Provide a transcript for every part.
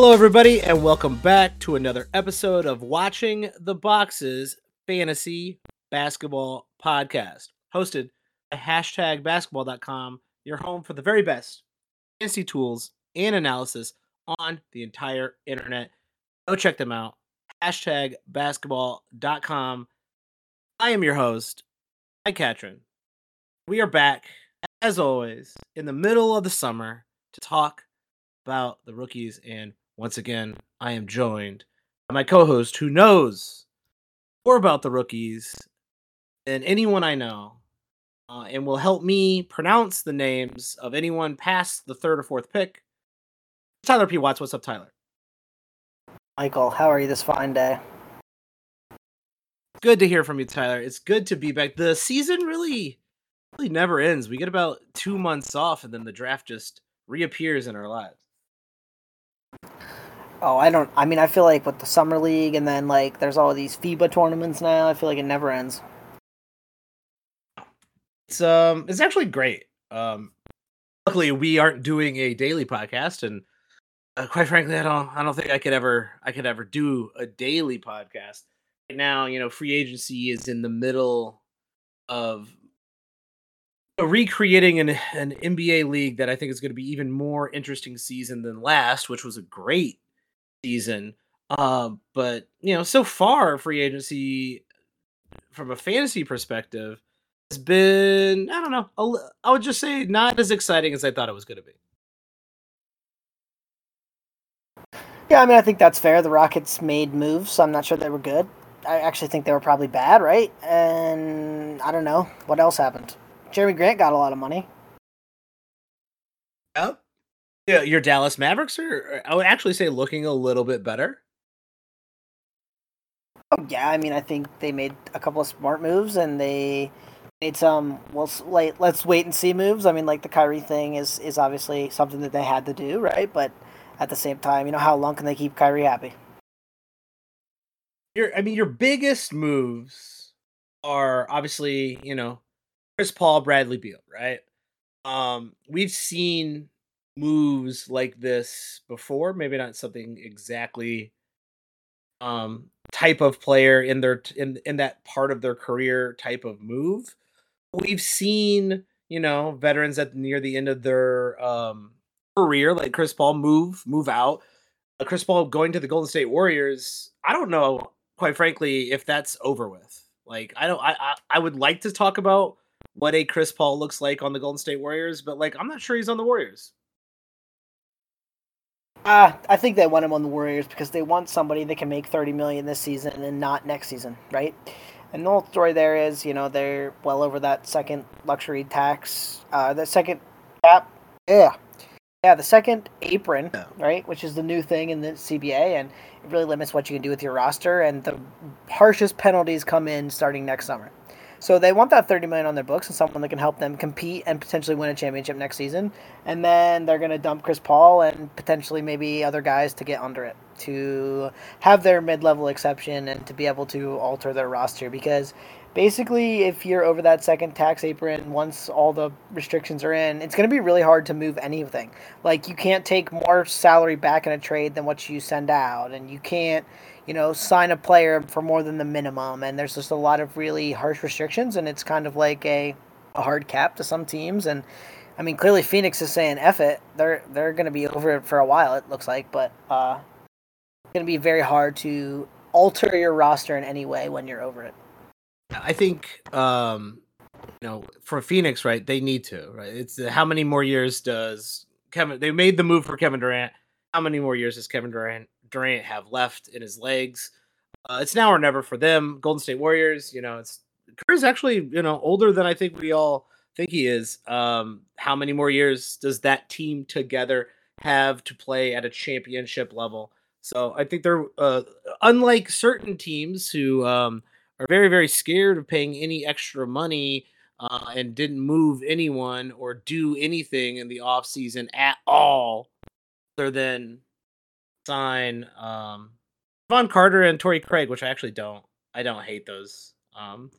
Hello, everybody, and welcome back to another episode of Watching the Boxes Fantasy Basketball Podcast, hosted by hashtag basketball.com, your home for the very best fantasy tools and analysis on the entire internet. Go check them out. Hashtag basketball.com. I am your host, Mike Catron. We are back, as always, in the middle of the summer to talk about the rookies. And once again, I am joined by my co host who knows more about the rookies than anyone I know uh, and will help me pronounce the names of anyone past the third or fourth pick. Tyler P. Watts, what's up, Tyler? Michael, how are you this fine day? Good to hear from you, Tyler. It's good to be back. The season really, really never ends. We get about two months off, and then the draft just reappears in our lives. Oh, I don't. I mean, I feel like with the summer league, and then like there's all these FIBA tournaments now. I feel like it never ends. It's um, it's actually great. Um, luckily we aren't doing a daily podcast, and uh, quite frankly, I don't, I don't think I could ever, I could ever do a daily podcast. Right now, you know, free agency is in the middle of recreating an an NBA league that I think is going to be even more interesting season than last, which was a great season. Uh, but you know, so far free agency from a fantasy perspective has been I don't know, a, I would just say not as exciting as I thought it was going to be. Yeah, I mean, I think that's fair. The Rockets made moves. So I'm not sure they were good. I actually think they were probably bad, right? And I don't know what else happened. Jerami Grant got a lot of money. Yeah, yeah. Your Dallas Mavericks are, I would actually say, looking a little bit better. Oh yeah, I mean, I think they made a couple of smart moves, and they made some well, like let's wait and see moves. I mean, like the Kyrie thing is is obviously something that they had to do, right? But at the same time, you know, how long can they keep Kyrie happy? Your, I mean, your biggest moves are obviously, you know, Chris Paul, Bradley Beal, right? Um, we've seen moves like this before. Maybe not something exactly um type of player in their in in that part of their career type of move. We've seen, you know, veterans at near the end of their um career, like Chris Paul, move move out. Uh, Chris Paul going to the Golden State Warriors. I don't know, quite frankly, if that's over with. Like, I don't. I I, I would like to talk about what a Chris Paul looks like on the Golden State Warriors, but like, I'm not sure he's on the Warriors. Uh, I think they want him on the Warriors because they want somebody that can make 30 million this season and not next season, right? And the whole story there is, you know, they're well over that second luxury tax, uh, the second cap. Yeah, yeah, the second apron, right, which is the new thing in the CBA, and it really limits what you can do with your roster. And the harshest penalties come in starting next summer. So they want that 30 million on their books and someone that can help them compete and potentially win a championship next season. And then they're going to dump Chris Paul and potentially maybe other guys to get under it to have their mid-level exception and to be able to alter their roster. Because basically if you're over that second tax apron once all the restrictions are in it's going to be really hard to move anything. Like you can't take more salary back in a trade than what you send out. And you can't you know sign a player for more than the minimum and there's just a lot of really harsh restrictions and it's kind of like a, a hard cap to some teams and I mean, clearly Phoenix is saying "eff it." They're they're going to be over it for a while. It looks like, but uh, it's going to be very hard to alter your roster in any way when you're over it. I think um, you know for Phoenix, right? They need to, right? It's uh, how many more years does Kevin? They made the move for Kevin Durant. How many more years does Kevin Durant Durant have left in his legs? Uh, it's now or never for them. Golden State Warriors, you know, it's Curry's actually you know older than I think we all think he is. Um, how many more years does that team together have to play at a championship level? So I think they're uh, unlike certain teams who um, are very, very scared of paying any extra money uh, and didn't move anyone or do anything in the off season at all, other than sign um, Von Carter and Torrey Craig, which I actually don't. I don't hate those. Um,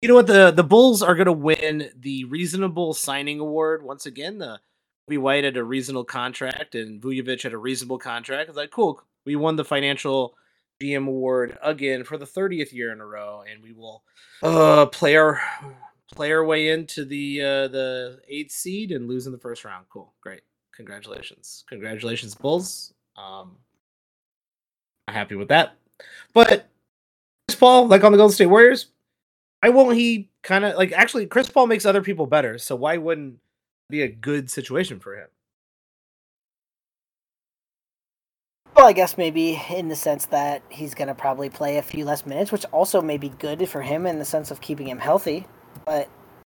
you know what? The the Bulls are going to win the reasonable signing award once again. The Coby White had a reasonable contract and Vucevic had a reasonable contract. It's like, cool, we won the financial GM award again for the 30th year in a row, and we will uh, play our play our way into the uh, the eighth seed and lose in the first round. Cool, great, congratulations, congratulations, Bulls. Um, I'm happy with that. But Chris Paul, like on the Golden State Warriors, why won't he kind of like actually Chris Paul makes other people better, so why wouldn't be a good situation for him? Well, I guess maybe in the sense that he's going to probably play a few less minutes, which also may be good for him in the sense of keeping him healthy. But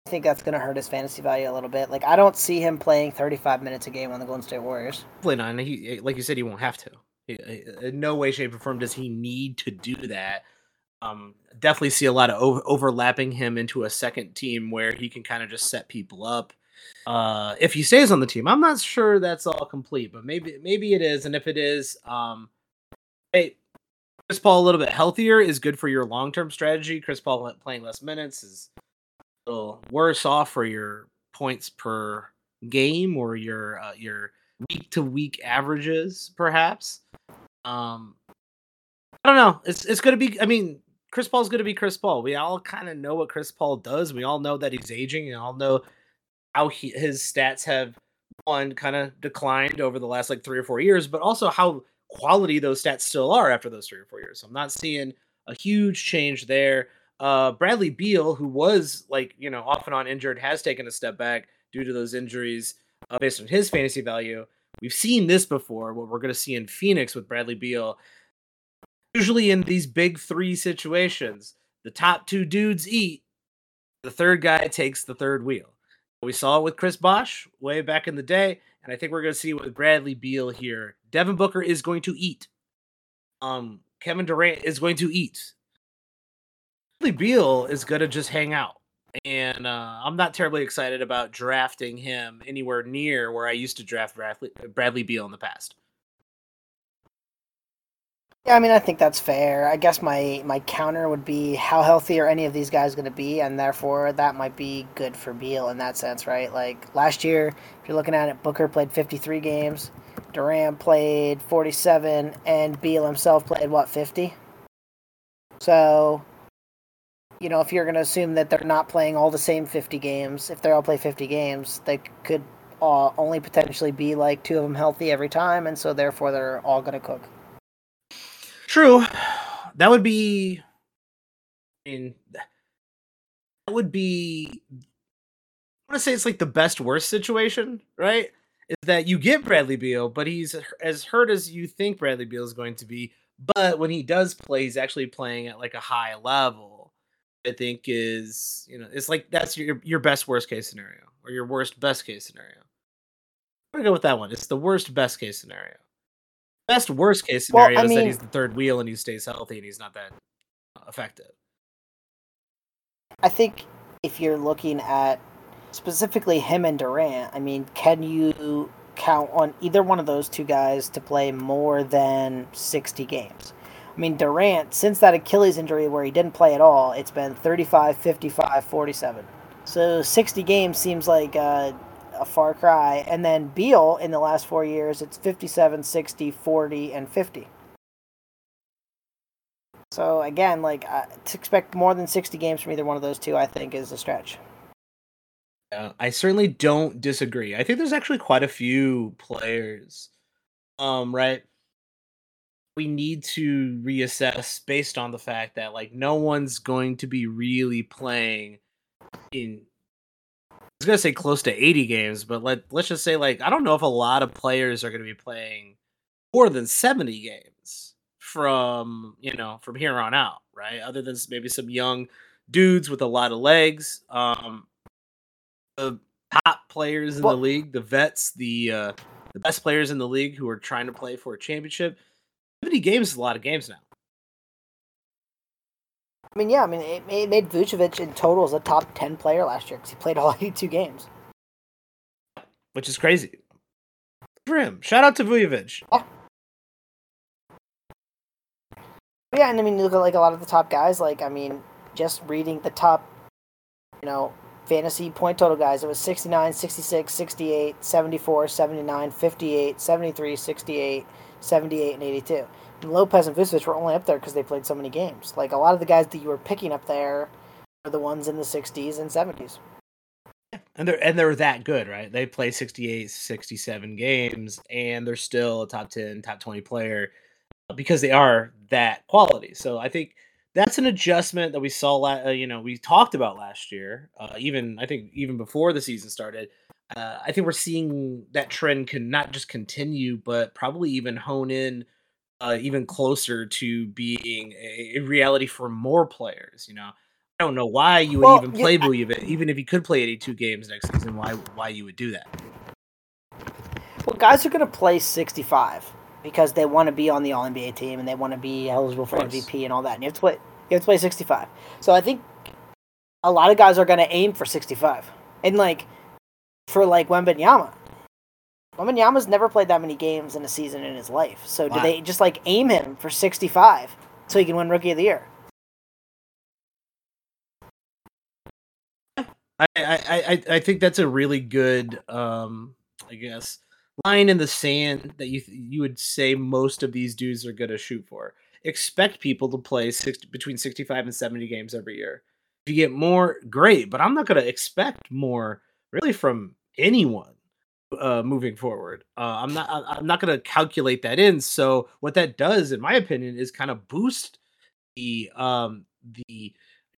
I think that's going to hurt his fantasy value a little bit. Like I don't see him playing 35 minutes a game on the Golden State Warriors. Probably not. He, like you said, he won't have to. In no way, shape, or form does he need to do that. Um, definitely see a lot of over- overlapping him into a second team where he can kind of just set people up. Uh, if he stays on the team, I'm not sure that's all complete, but maybe maybe it is. And if it is, um, hey, Chris Paul a little bit healthier is good for your long term strategy. Chris Paul playing less minutes is a little worse off for your points per game or your uh, your week to week averages, perhaps. Um, I don't know. It's it's gonna be. I mean, Chris Paul's gonna be Chris Paul. We all kind of know what Chris Paul does. We all know that he's aging, and all know how he, his stats have one kind of declined over the last like three or four years, but also how quality those stats still are after those three or four years. So I'm not seeing a huge change there. Uh, Bradley Beal, who was like you know off and on injured, has taken a step back due to those injuries uh, based on his fantasy value. We've seen this before. What we're going to see in Phoenix with Bradley Beal, usually in these big three situations, the top two dudes eat, the third guy takes the third wheel. We saw it with Chris Bosh way back in the day, and I think we're going to see it with Bradley Beal here. Devin Booker is going to eat. Um, Kevin Durant is going to eat. Bradley Beal is going to just hang out and uh, I'm not terribly excited about drafting him anywhere near where I used to draft Bradley, Bradley Beal in the past. Yeah, I mean, I think that's fair. I guess my my counter would be how healthy are any of these guys going to be, and therefore that might be good for Beal in that sense, right? Like last year, if you're looking at it, Booker played 53 games, Durant played 47, and Beal himself played what 50. So you know, if you're going to assume that they're not playing all the same 50 games, if they all play 50 games, they could uh, only potentially be like two of them healthy every time, and so therefore they're all going to cook. True. That would be. I mean, that would be. I want to say it's like the best worst situation, right? Is that you get Bradley Beal, but he's as hurt as you think Bradley Beal is going to be. But when he does play, he's actually playing at like a high level I think is you know it's like that's your your best worst case scenario or your worst best case scenario. I'm gonna go with that one. It's the worst best case scenario. Best worst case scenario well, is mean, that he's the third wheel and he stays healthy and he's not that uh, effective. I think if you're looking at specifically him and Durant, I mean, can you count on either one of those two guys to play more than 60 games? I mean, Durant, since that Achilles injury where he didn't play at all, it's been 35, 55, 47. So 60 games seems like uh, a far cry. And then Beal, in the last four years, it's 57, 60, 40, and 50. So again, like uh, to expect more than 60 games from either one of those two, I think is a stretch. Yeah, I certainly don't disagree. I think there's actually quite a few players, um, right, we need to reassess based on the fact that like no one's going to be really playing in I was gonna say close to 80 games, but let let's just say like I don't know if a lot of players are gonna be playing more than 70 games from you know from here on out, right? Other than maybe some young dudes with a lot of legs. Um the top players in the league, the vets, the uh the best players in the league who are trying to play for a championship 70 games is a lot of games now. I mean, yeah, I mean, it, it made Vucevic in total as a top 10 player last year because he played all 82 games. Which is crazy. For him. Shout out to Vucevic. Yeah. Yeah, and I mean, you look at like a lot of the top guys. Like, I mean, just reading the top, you know, fantasy point total guys, it was 69, 66, 68, 74, 79, 58, 73, 68, 78, and 82. And Lopez and Vucevic were only up there because they played so many games. Like a lot of the guys that you were picking up there are the ones in the 60s and 70s. And they're and they're that good, right? They play 68, 67 games and they're still a top 10, top 20 player because they are that quality. So I think that's an adjustment that we saw. Uh, you know, we talked about last year. Uh, even I think even before the season started. Uh, I think we're seeing that trend can not just continue, but probably even hone in uh, even closer to being a, a, reality for more players. You know, I don't know why you would well, even play yeah, Vucevic, even if you could play 82 games next season. Why why you would do that? Well, guys are going to play 65 because they want to be on the All NBA team and they want to be eligible for MVP and all that. And you have to play you have to play 65. So I think a lot of guys are going to aim for 65. And like for like Wembanyama. Wembanyama's never played that many games in a season in his life. So wow. do they just like aim him for 65 so he can win rookie of the year? I, I, I think that's a really good um I guess line in the sand that you you would say most of these dudes are going to shoot for. Expect people to play six, between 65 and 70 games every year. If you get more, great, but I'm not going to expect more really from anyone uh, moving forward. Uh, I'm not I'm not going to calculate that in. So what that does, in my opinion, is kind of boost the um the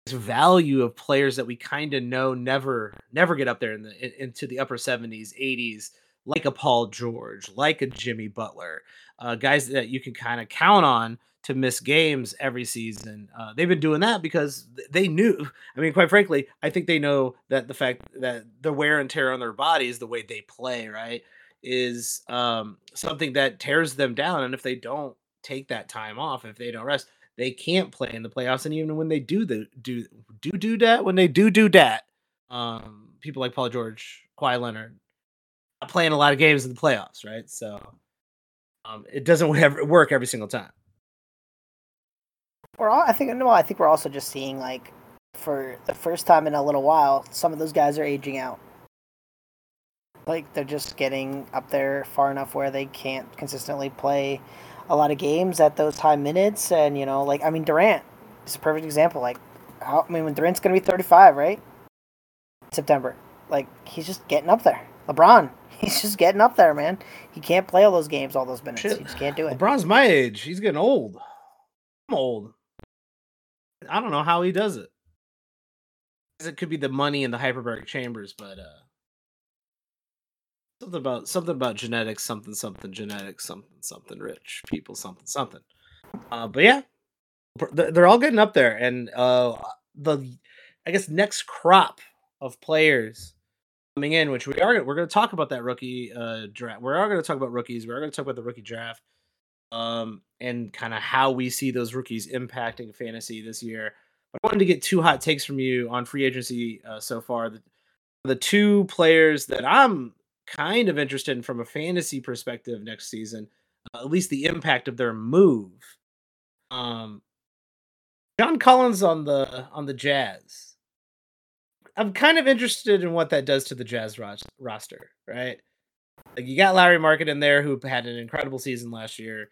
value of players that we kind of know never never get up there in the in, into the upper 70s 80s like a Paul George, like a Jimmy Butler, uh, guys that you can kind of count on to miss games every season. Uh, they've been doing that because they knew. I mean, quite frankly, I think they know that the fact that the wear and tear on their bodies, the way they play, right, is um, something that tears them down. And if they don't take that time off, if they don't rest, they can't play in the playoffs. And even when they do the do do do that, when they do do that, um, people like Paul George, Kawhi Leonard, playing a lot of games in the playoffs, right? So um, it doesn't work every single time. We're all, I think no, I think we're also just seeing like for the first time in a little while, some of those guys are aging out. Like they're just getting up there far enough where they can't consistently play a lot of games at those high minutes, and you know, like I mean, Durant is a perfect example. Like, how, I mean, when Durant's gonna be thirty-five, right? September, like he's just getting up there. LeBron, he's just getting up there, man. He can't play all those games, all those minutes. Shit. He just can't do it. LeBron's my age. He's getting old. I'm old. I don't know how he does it. It could be the money in the hyperbaric chambers, but uh something about something about genetics, something something genetics, something something rich people, something something. Uh, but yeah, they're all getting up there, and uh, the I guess next crop of players coming in, which we are we're going to talk about that rookie uh, draft. We are going to talk about rookies. We are going to talk about the rookie draft, um, and kind of how we see those rookies impacting fantasy this year. But I wanted to get two hot takes from you on free agency uh, so far. The, the two players that I'm kind of interested in from a fantasy perspective next season, uh, at least the impact of their move. Um, John Collins on the on the Jazz I'm kind of interested in what that does to the Jazz roster, right? Like you got Lauri Markkanen in there who had an incredible season last year.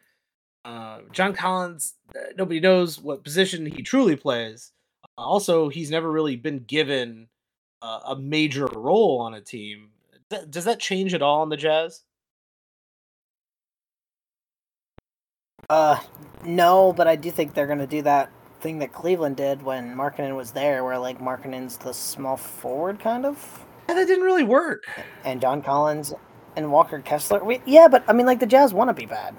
Uh, John Collins, uh, nobody knows what position he truly plays. Uh, also, he's never really been given uh, a major role on a team. does that change at all in the Jazz? Uh, no, but I do think they're going to do that thing that Cleveland did when Markkanen was there, where like Markkanen's the small forward kind of. Yeah, that didn't really work. And John Collins and Walker Kessler. We, yeah, but I mean, like the Jazz want to be bad.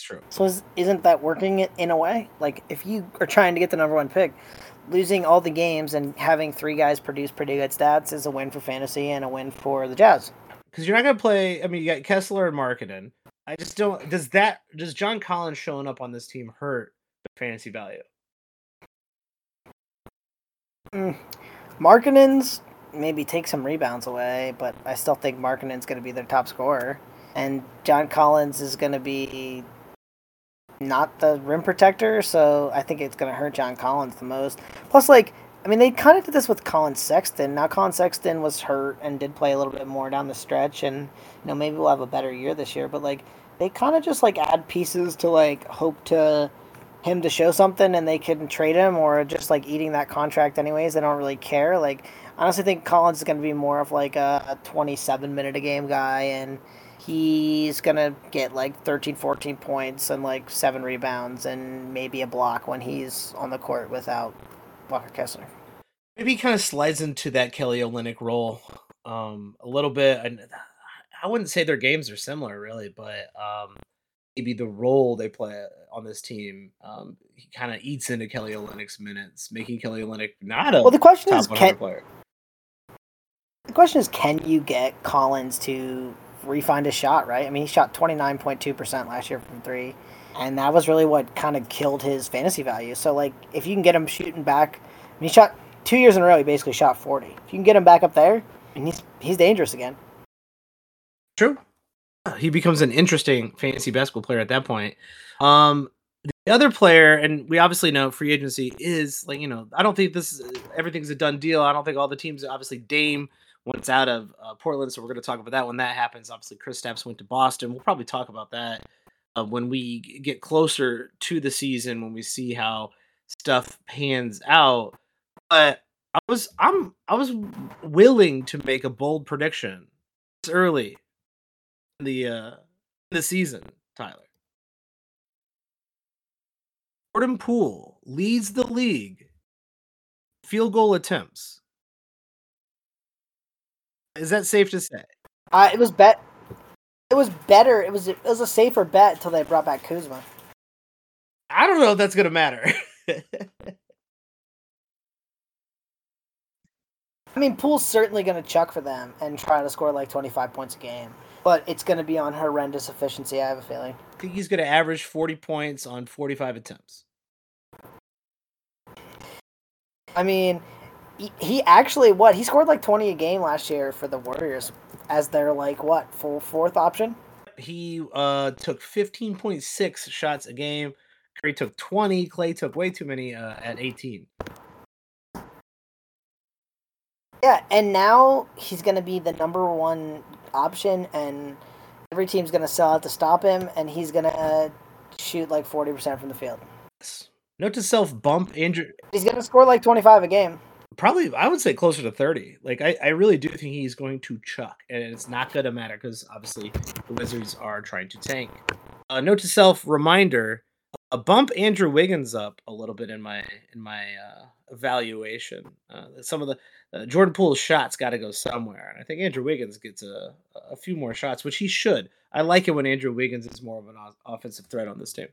It's true. So is, isn't that working in a way? Like if you are trying to get the number one pick, losing all the games and having three guys produce pretty good stats is a win for fantasy and a win for the Jazz. Because you're not going to play. I mean, you got Kessler and Markkanen. I just don't. Does that does John Collins showing up on this team hurt the fantasy value? Mm. Markkanen's maybe take some rebounds away, but I still think Markkanen's going to be their top scorer. And John Collins is going to be not the rim protector, so I think it's going to hurt John Collins the most. Plus, like, I mean, they kind of did this with Collin Sexton. Now, Collin Sexton was hurt and did play a little bit more down the stretch, and you know maybe we'll have a better year this year. But like, they kind of just like add pieces to like hope to him to show something, and they can trade him or just like eating that contract anyways. They don't really care. Like, I honestly think Collins is going to be more of like a, a 27 minute a game guy, and he's going to get like 13, 14 points and like seven rebounds and maybe a block when he's on the court without Walker Kessler. Maybe he kind of slides into that Kelly Olynyk role um, a little bit. And I wouldn't say their games are similar, really, but um, maybe the role they play on this team, um, he kind of eats into Kelly Olynyk's minutes, making Kelly Olynyk not a well. The question is, can player. the question is, can you get Collins to refind his shot? Right? I mean, he shot twenty nine point two percent last year from three and that was really what kind of killed his fantasy value. So like if you can get him shooting back, I mean, he shot two years in a row. He basically shot forty. If you can get him back up there, and he's he's dangerous again. True. He becomes an interesting fantasy basketball player at that point. Um, the other player, and we obviously know free agency is like you know I don't think this is everything's a done deal. I don't think all the teams obviously Dame went out of uh, Portland, so we're going to talk about that when that happens. Obviously, Kristaps went to Boston. We'll probably talk about that uh, when we get closer to the season, when we see how stuff pans out. But I was I'm I was willing to make a bold prediction this early in the uh the season, Tyler. Jordan Poole leads the league field goal attempts. Is that safe to say? Uh, it was bet it was better. It was it was a safer bet until they brought back Kuzma. I don't know if that's gonna matter. I mean, Poole's certainly going to chuck for them and try to score like 25 points a game, but it's going to be on horrendous efficiency. I have a feeling. I think he's going to average 40 points on 45 attempts. I mean, he, he actually what he scored like 20 a game last year for the Warriors as their like what full fourth option. He uh took 15.6 shots a game. Curry took 20. Klay took way too many uh, at 18. Yeah, and now he's going to be the number one option, and every team's going to sell out to stop him, and he's going to uh, shoot like 40% from the field. Note to self bump Andrew. He's going to score like 25 a game probably I would say closer to 30. Like I, I really do think he's going to chuck, and it's not going to matter because obviously the Wizards are trying to tank. Uh, note to self reminder: a bump Andrew Wiggins up a little bit in my in my uh, evaluation. Uh, some of the uh, Jordan Poole's shots got to go somewhere, and I think Andrew Wiggins gets a a few more shots, which he should. I like it when Andrew Wiggins is more of an offensive threat on this team.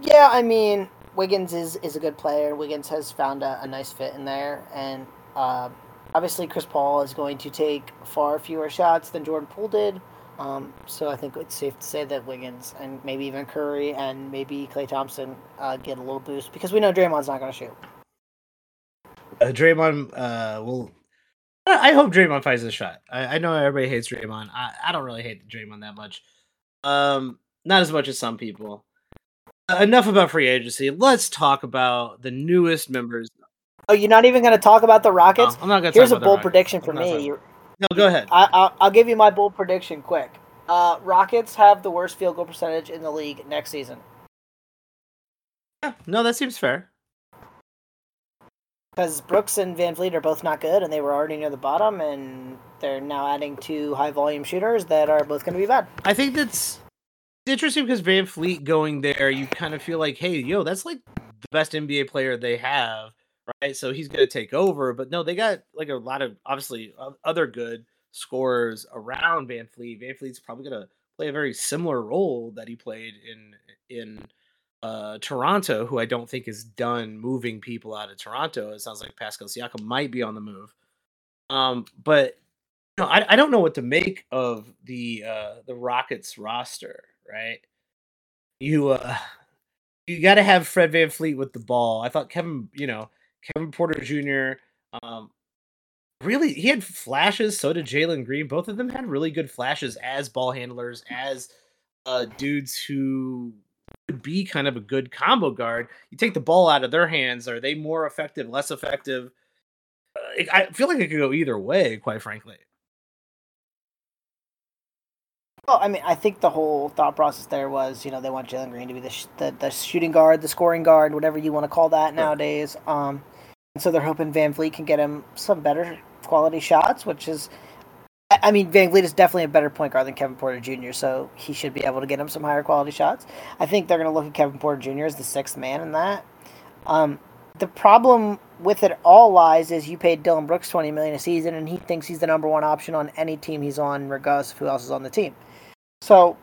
Yeah, I mean, Wiggins is, is a good player. Wiggins has found a, a nice fit in there, and uh, obviously Chris Paul is going to take far fewer shots than Jordan Poole did. Um, so I think it's safe to say that Wiggins and maybe even Curry and maybe Klay Thompson uh, get a little boost because we know Draymond's not going to shoot. Uh, Draymond uh, will. I hope Draymond finds a shot. I, I know everybody hates Draymond. I, I don't really hate Draymond that much. Um, not as much as some people enough about free agency. Let's talk about the newest members. Oh, you're not even going to talk about the Rockets? No, I'm not going to. Here's a bold prediction for me. No, go ahead. I, will give you my bold prediction quick. Uh, Rockets have the worst field goal percentage in the league next season. Yeah, no, that seems fair. Because Brooks and VanVleet are both not good, and they were already near the bottom, and they're now adding two high volume shooters that are both going to be bad. I think that's interesting because VanVleet going there, you kind of feel like, hey, yo, that's like the best NBA player they have, right? So he's going to take over. But no, they got like a lot of obviously other good scorers around VanVleet. Van Fleet's probably going to play a very similar role that he played in in uh, Toronto, who I don't think is done moving people out of Toronto. It sounds like Pascal Siakam might be on the move. Um, but you know, I, I don't know what to make of the uh, the Rockets roster right? You uh you got to have Fred VanVleet with the ball. I thought Kevin, you know, Kevin Porter Jr. Um, really he had flashes. So did Jalen Green. Both of them had really good flashes as ball handlers, as uh, dudes who could be kind of a good combo guard. You take the ball out of their hands. Are they more effective, less effective? Uh, I feel like it could go either way, quite frankly. Well, I mean, I think the whole thought process there was, you know, they want Jalen Green to be the, sh- the, the shooting guard, the scoring guard, whatever you want to call that nowadays. Um, and so they're hoping VanVleet can get him some better quality shots, which is, I mean, VanVleet is definitely a better point guard than Kevin Porter Jr., so he should be able to get him some higher quality shots. I think they're going to look at Kevin Porter Jr. as the sixth man in that. Um, the problem with it all lies is you paid Dillon Brooks twenty million a season, and he thinks he's the number one option on any team he's on, regardless of who else is on the team. So,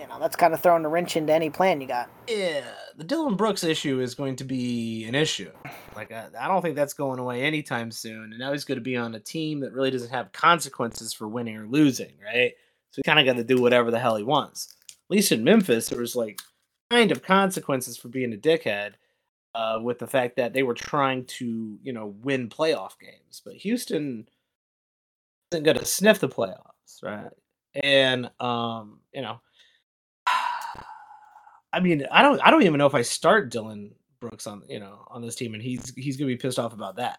you know, that's kind of throwing a wrench into any plan you got. Yeah, the Dillon Brooks issue is going to be an issue. Like, I, I don't think that's going away anytime soon. And now he's going to be on a team that really doesn't have consequences for winning or losing, right? So he kind of got to do whatever the hell he wants. At least in Memphis, there was like kind of consequences for being a dickhead. Uh, with the fact that they were trying to, you know, win playoff games, but Houston isn't going to sniff the playoffs, right? And um, you know, I mean, I don't, I don't even know if I start Dillon Brooks on, you know, on this team, and he's he's gonna be pissed off about that.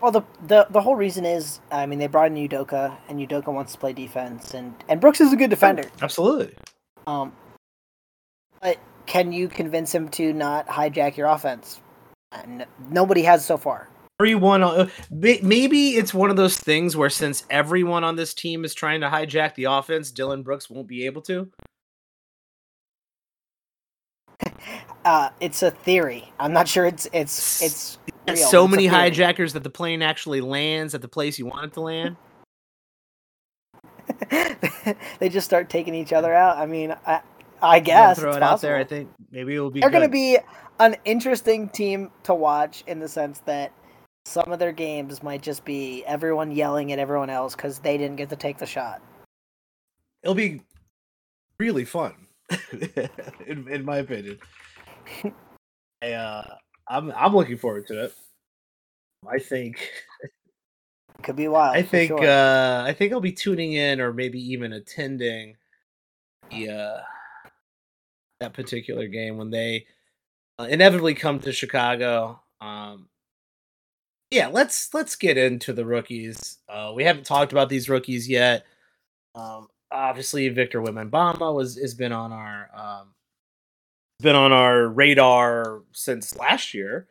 Well, the the the whole reason is, I mean, they brought in Udoka, and Udoka wants to play defense, and and Brooks is a good defender. Absolutely. Um, but can you convince him to not hijack your offense? nobody has so far everyone maybe it's one of those things where since everyone on this team is trying to hijack the offense dillon brooks won't be able to? Uh, it's a theory. I'm not sure it's it's it's real, so it's many hijackers that the plane actually lands at the place you want it to land? They just start taking each other out. I mean i i guess throw it possible. out there i think. Maybe it will be they're going to be an interesting team to watch in the sense that some of their games might just be everyone yelling at everyone else because they didn't get to take the shot. It'll be really fun, in, in my opinion. I, uh, I'm I'm looking forward to it. I think it could be wild. I think sure. uh, I think I'll be tuning in or maybe even attending the uh, that particular game when they uh, inevitably come to Chicago. Um, yeah, let's let's get into the rookies. Uh, we haven't talked about these rookies yet. Um, obviously, Victor Wembanyama was has been on our um, been on our radar since last year.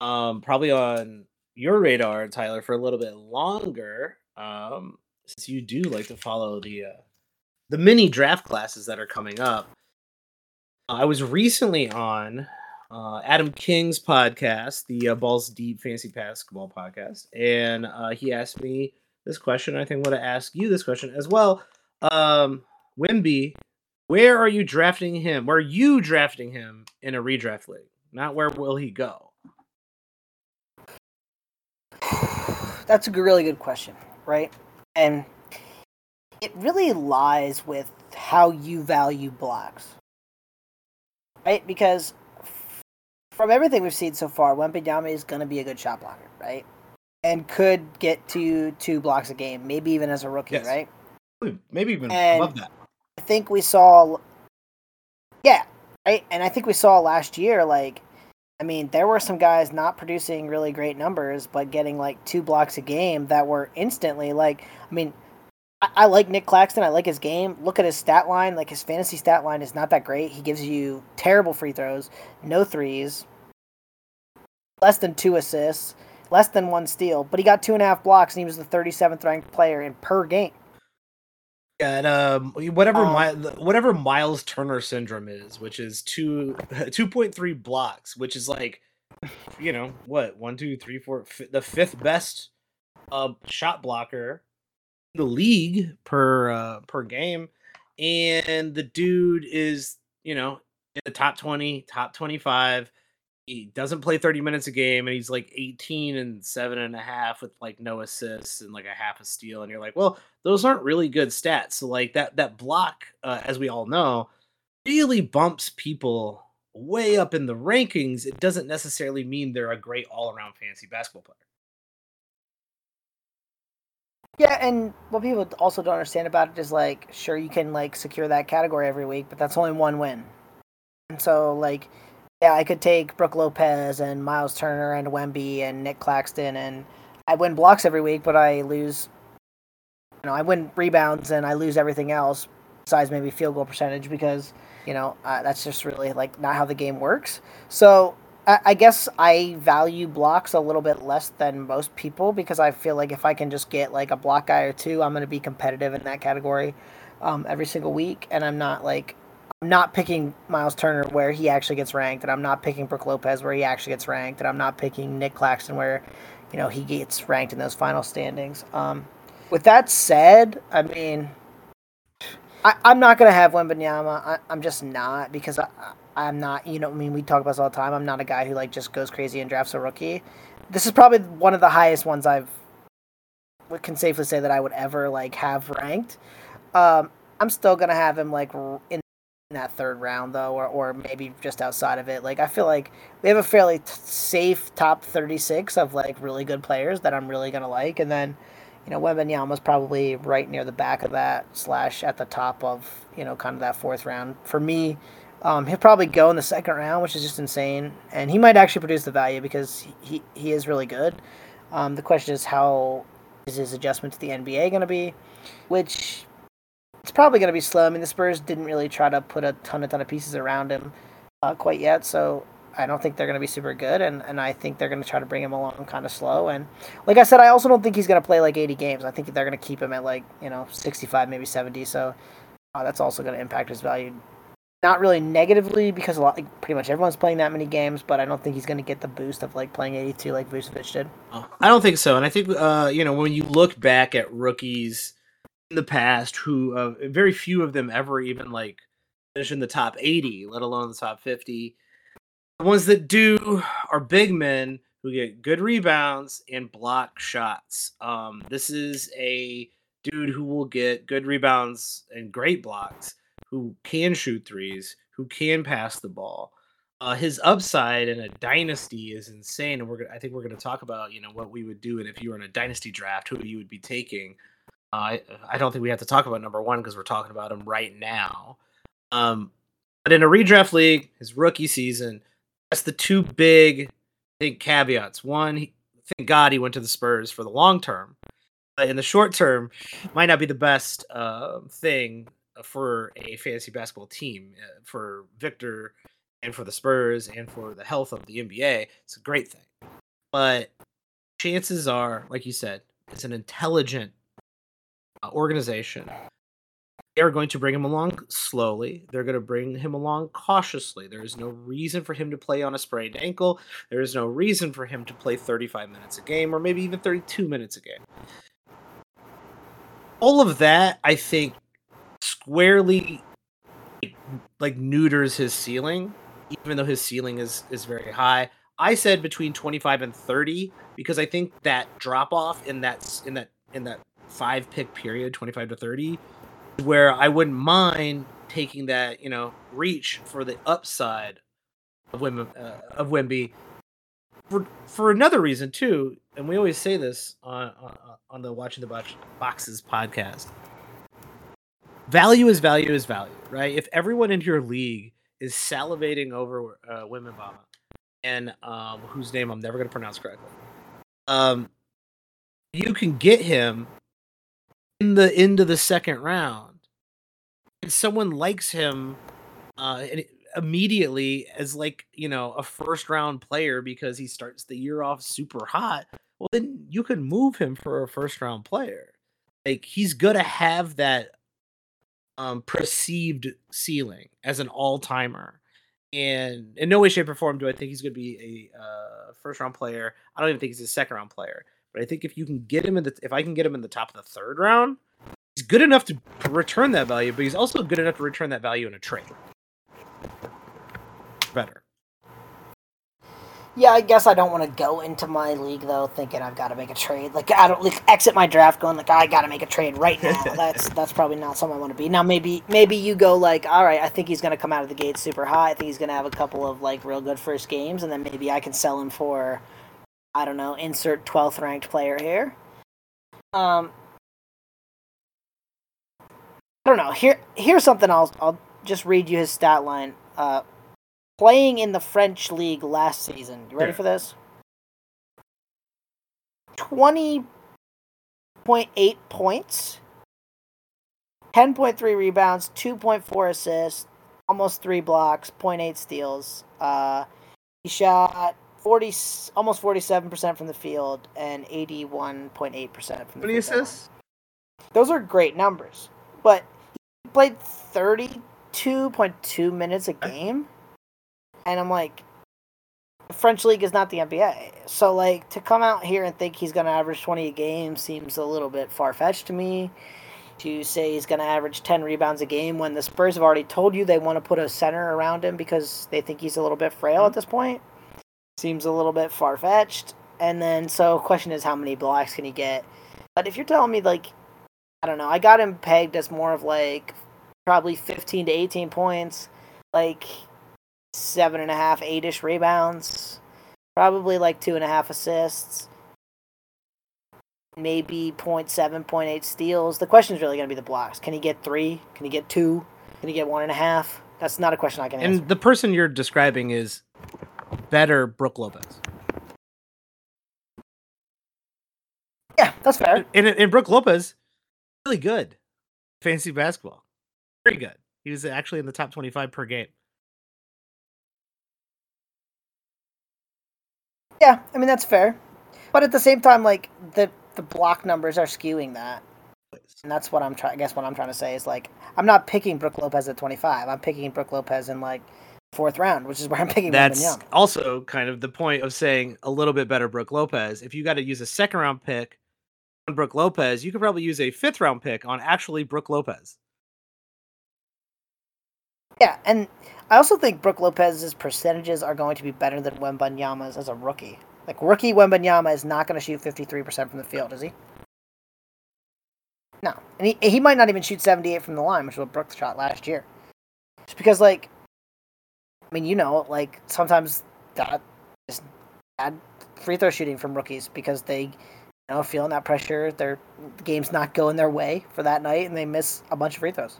Um, probably on your radar, Tyler, for a little bit longer. Um, since you do like to follow the uh, the mini draft classes that are coming up. I was recently on uh, Adam King's podcast, the uh, Balls Deep Fantasy Basketball podcast, and uh, he asked me this question. I think I'm going to ask you this question as well. Um, Wimby, where are you drafting him? Where are you drafting him in a redraft league? Not where will he go? That's a really good question, right? And it really lies with how you value blocks, right? Because from everything we've seen so far, Wembanyama is going to be a good shot blocker, right? And could get to two blocks a game, maybe even as a rookie, yes. right? Maybe even and love that. I think we saw, yeah, right. And I think we saw last year, like, I mean, there were some guys not producing really great numbers, but getting like two blocks a game that were instantly like, I mean, I, I like Nick Claxton. I like his game. Look at his stat line. Like his fantasy stat line is not that great. He gives you terrible free throws, no threes, less than two assists, less than one steal. But he got two and a half blocks, and he was the 37th ranked player in per game. Yeah, and um, whatever um, whatever Miles Turner syndrome is, which is two two point three blocks, which is like, you know, what one, two, three, four, f- the fifth best uh, shot blocker the league per uh, per game, and the dude is you know in the top twenty, top twenty five. He doesn't play 30 minutes a game and he's like 18 and seven and a half with like no assists and like a half a steal. And you're like, well, those aren't really good stats. So like that that block, uh, as we all know, really bumps people way up in the rankings. It doesn't necessarily mean they're a great all around fantasy basketball player. Yeah, and what people also don't understand about it is like, sure, you can like secure that category every week, but that's only one win. And so, like, yeah, I could take Brook Lopez and Miles Turner and Wemby and Nick Claxton, and I win blocks every week, but I lose. You know, I win rebounds and I lose everything else besides maybe field goal percentage because you know uh, that's just really like not how the game works. So I, guess I value blocks a little bit less than most people because I feel like if I can just get like a block guy or two, I'm going to be competitive in that category um, every single week, and I'm not like I'm not picking Miles Turner where he actually gets ranked, and I'm not picking Brook Lopez where he actually gets ranked, and I'm not picking Nick Claxton where, you know, he gets ranked in those final standings. Um, with that said, I mean, I, am not gonna have Wembanyama. I, I'm just not because I, I'm not. You know, I mean, we talk about this all the time. I'm not a guy who like just goes crazy and drafts a rookie. This is probably one of the highest ones I've can safely say that I would ever like have ranked. Um, I'm still gonna have him like in that third round though, or, or maybe just outside of it. Like I feel like we have a fairly t- safe top 36 of like really good players that I'm really gonna like, and then you know Wembanyama's probably right near the back of that slash at the top of you know kind of that fourth round for me. Um, he'll probably go in the second round, which is just insane, and he might actually produce the value because he he is really good. Um, the question is how is his adjustment to the NBA going to be, which it's probably going to be slow. I mean, the Spurs didn't really try to put a ton, a ton of pieces around him uh, quite yet, so I don't think they're going to be super good, and, and I think they're going to try to bring him along kind of slow. And like I said, I also don't think he's going to play like 80 games. I think they're going to keep him at like you know 65, maybe 70. So uh, that's also going to impact his value. Not really negatively because a lot, like, pretty much everyone's playing that many games, but I don't think he's going to get the boost of like playing 82 like Vucevic did. I don't think so, and I think uh, you know when you look back at rookies in the past who uh, very few of them ever even like finish in the top 80 let alone the top 50 the ones that do are big men who get good rebounds and block shots. Um, this is a dude who will get good rebounds and great blocks who can shoot threes who can pass the ball uh, his upside in a dynasty is insane and we're gonna, i think we're going to talk about you know what we would do and if you were in a dynasty draft who you would be taking I I don't think we have to talk about number one because we're talking about him right now. Um, but in a redraft league, his rookie season, that's the two big, I think, caveats. One, he, thank God he went to the Spurs for the long term. But in the short term, might not be the best uh, thing for a fantasy basketball team uh, for Victor and for the Spurs and for the health of the NBA. It's a great thing, but chances are, like you said, it's an intelligent uh, organization. They are going to bring him along slowly. They're going to bring him along cautiously. There is no reason for him to play on a sprained ankle. There is no reason for him to play 35 minutes a game or maybe even 32 minutes a game. All of that, I think, squarely like neuters his ceiling, even though his ceiling is is very high. I said between 25 and 30 because I think that drop off in that in that in that five pick period, 25 to 30, where I wouldn't mind taking that, you know, reach for the upside of Wim, uh, of Wemby for for another reason too, and we always say this on on, on the Watching the Box, Boxes podcast. Value is value is value, right? If everyone in your league is salivating over uh, Wembanyama, and um, whose name I'm never going to pronounce correctly, um, you can get him in the end of the second round, and someone likes him uh, immediately as like you know a first round player because he starts the year off super hot, well then you can move him for a first round player. Like he's gonna have that um, perceived ceiling as an all timer. And in no way, shape, or form do I think he's going to be a uh, first round player. I don't even think he's a second round player. But I think if you can get him in the if I can get him in the top of the third round, he's good enough to return that value, but he's also good enough to return that value in a trade. Better. Yeah, I guess I don't want to go into my league though thinking I've got to make a trade. Like I don't like exit my draft going like I got to make a trade right now. that's that's probably not something I want to be. Now maybe maybe you go like all right, I think he's going to come out of the gate super high. I think he's going to have a couple of like real good first games and then maybe I can sell him for I don't know, insert 12th ranked player here. Um, I don't know. Here, here's something. I'll I'll just read you his stat line. Uh, playing in the French league last season. You ready Yeah. for this? Twenty point eight points, ten point three rebounds, two point four assists, almost three blocks, 0.8 steals. Uh, he shot forty, almost forty seven percent from the field and eighty one point eight percent from the many free throw line assists? those are great numbers. But he played 32.2 minutes a game. And I'm like, French league is not the NBA. So, like, to come out here and think he's going to average 20 a game seems a little bit far fetched to me. To say he's going to average 10 rebounds a game when the Spurs have already told you they want to put a center around him because they think he's a little bit frail at mm-hmm. this point seems a little bit far fetched. And then, so, question is, how many blocks can he get? But if you're telling me, like, I don't know. I got him pegged as more of like probably 15 to 18 points, like seven and a half, eight ish rebounds, probably like two and a half assists, maybe 0.7, 0.8 steals. The question is really going to be the blocks. Can he get three? Can he get two? Can he get one and a half? That's not a question I can answer. And the person you're describing is better Brook Lopez. yeah, that's fair. And, and Brook Lopez, really good. Fantasy basketball. Very good. He was actually in the top 25 per game. Yeah, I mean that's fair. But at the same time, like the the block numbers are skewing that. And that's what I'm trying. I guess what I'm trying to say is like I'm not picking Brook Lopez at 25. I'm picking Brook Lopez in like fourth round, which is where I'm picking That's Young. also kind of the point of saying a little bit better Brook Lopez. If you got to use a second round pick on Brook Lopez, you could probably use a fifth round pick on actually Brook Lopez. Yeah, and I also think Brook Lopez's percentages are going to be better than Wembanyama's as a rookie. Like rookie Wembanyama is not going to shoot 53% from the field, is he? No, and he he might not even shoot 78 from the line, which is what Brooks shot last year. Just because, like, I mean, you know, like sometimes that is bad free throw shooting from rookies because they, you know, feeling that pressure, their the game's not going their way for that night, and they miss a bunch of free throws.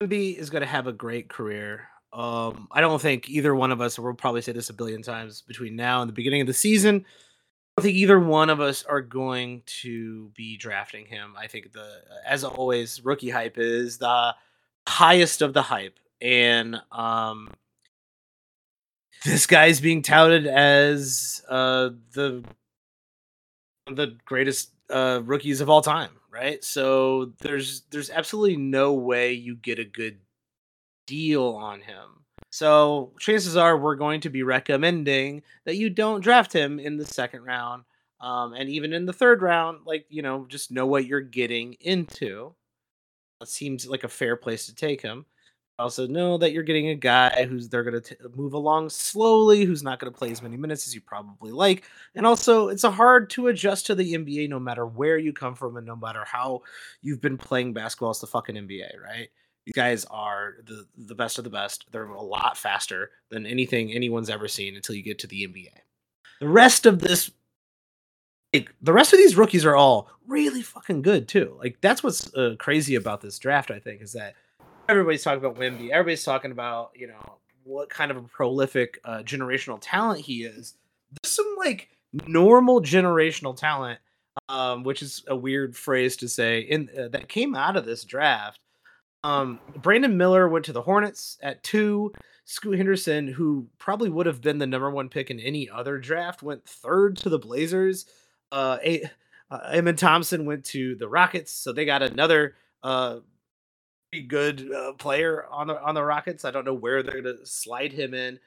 Wemby is going to have a great career. Um, I don't think either one of us, we'll probably say this a billion times between now and the beginning of the season. I don't think either one of us are going to be drafting him. I think the, as always, rookie hype is the highest of the hype, and um, this guy's being touted as uh, the the greatest uh, rookies of all time, right? So there's there's absolutely no way you get a good deal on him. So chances are we're going to be recommending that you don't draft him in the second round, um, and even in the third round. Like you know, just know what you're getting into. It seems like a fair place to take him. Also know that you're getting a guy who's they're going to move along slowly, who's not going to play as many minutes as you probably like, and also it's a hard to adjust to the NBA no matter where you come from and no matter how you've been playing basketball. It's the fucking NBA, right? You guys are the the best of the best. They're a lot faster than anything anyone's ever seen until you get to the NBA. The rest of this like the rest of these rookies are all really fucking good too. Like that's what's uh, crazy about this draft. I think is that everybody's talking about Wemby. Everybody's talking about you know what kind of a prolific uh, generational talent he is. There's some like normal generational talent, um, which is a weird phrase to say, in uh, that came out of this draft. Um, Brandon Miller went to the Hornets at two. Scoot Henderson, who probably would have been the number one pick in any other draft, went third to the Blazers. Uh, a, uh, Thompson went to the Rockets, so they got another uh, good uh, player on the on the Rockets. I don't know where they're gonna slide him in.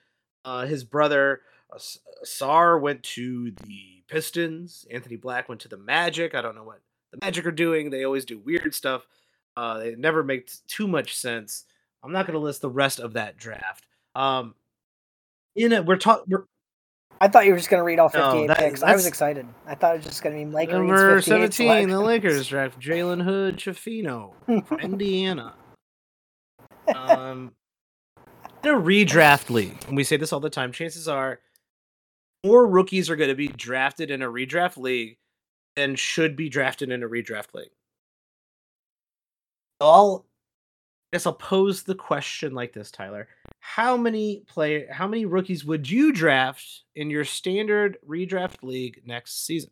Uh, his brother uh, Sar went to the Pistons. Anthony Black went to the Magic. I don't know what the Magic are doing. They always do weird stuff. Uh, it never makes too much sense. I'm not gonna list the rest of that draft. Um, in it, we're talking. I thought you were just going to read all No, 58 that- picks. I was excited. I thought it was just going to be Mike Number 58 17, the. Lakers draft Jalen Hood Schifino from Indiana. Um, in a redraft league, and we say this all the time, chances are more rookies are going to be drafted in a redraft league than should be drafted in a redraft league. I'll I guess I'll pose the question like this, Tyler. How many play how many rookies would you draft in your standard redraft league next season?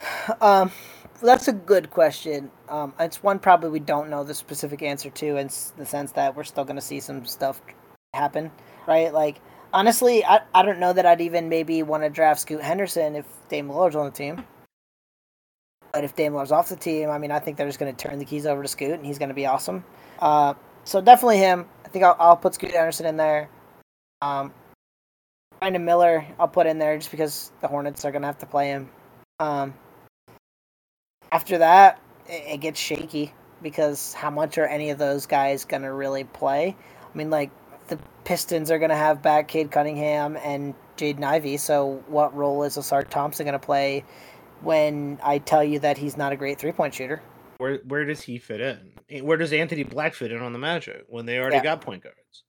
Um, that's a good question. Um, it's one probably we don't know the specific answer to, in the sense that we're still going to see some stuff happen, right? Like, honestly, I, I don't know that I'd even maybe want to draft Scoot Henderson if Dame Lillard's on the team. But if Dame Lillard's off the team, I mean, I think they're just going to turn the keys over to Scoot, and he's going to be awesome. Uh, so definitely him. I think I'll, I'll put Scoot Henderson in there. Um, Brandon Miller, I'll put in there just because the Hornets are going to have to play him. Um, after that, it, it gets shaky because how much are any of those guys going to really play? I mean, like, the Pistons are going to have back Cade Cunningham and Jaden Ivey, so what role is Ausar Thompson going to play when I tell you that he's not a great three point shooter? Where where does he fit in? Where does Anthony Black fit in on the Magic when they already yeah. got point guards?